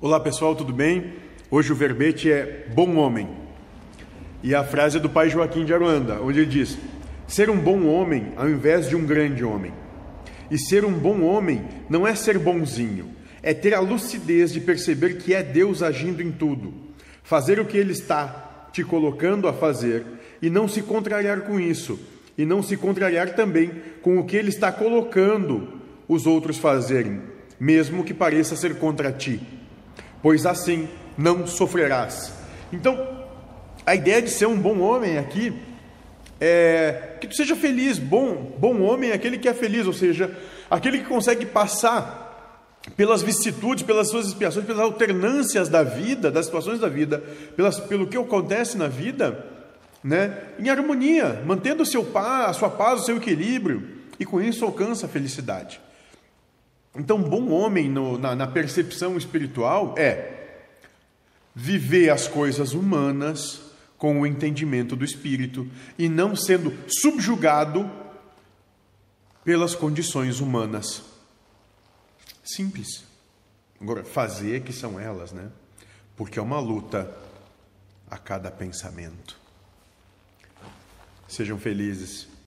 Olá pessoal, tudo bem? Hoje o verbete é bom homem. E a frase é do pai Joaquim de Aruanda, onde ele diz: ser um bom homem ao invés de um grande homem. E ser um bom homem não é ser bonzinho, é ter a lucidez de perceber que é Deus agindo em tudo, fazer o que Ele está te colocando a fazer e não se contrariar com isso, e não se contrariar também com o que Ele está colocando os outros fazerem, mesmo que pareça ser contra ti pois assim não sofrerás. Então, a ideia de ser um bom homem aqui é que tu seja feliz, bom, bom homem é aquele que é feliz, ou seja, aquele que consegue passar pelas vicissitudes, pelas suas expiações, pelas alternâncias da vida, das situações da vida, pelas, pelo que acontece na vida, né, em harmonia, mantendo o seu paz, a sua paz, o seu equilíbrio, e com isso alcança a felicidade. Então, bom homem no, na, na percepção espiritual é viver as coisas humanas com o entendimento do espírito e não sendo subjugado pelas condições humanas. Simples. Agora, fazer que são elas, né? Porque é uma luta a cada pensamento. Sejam felizes.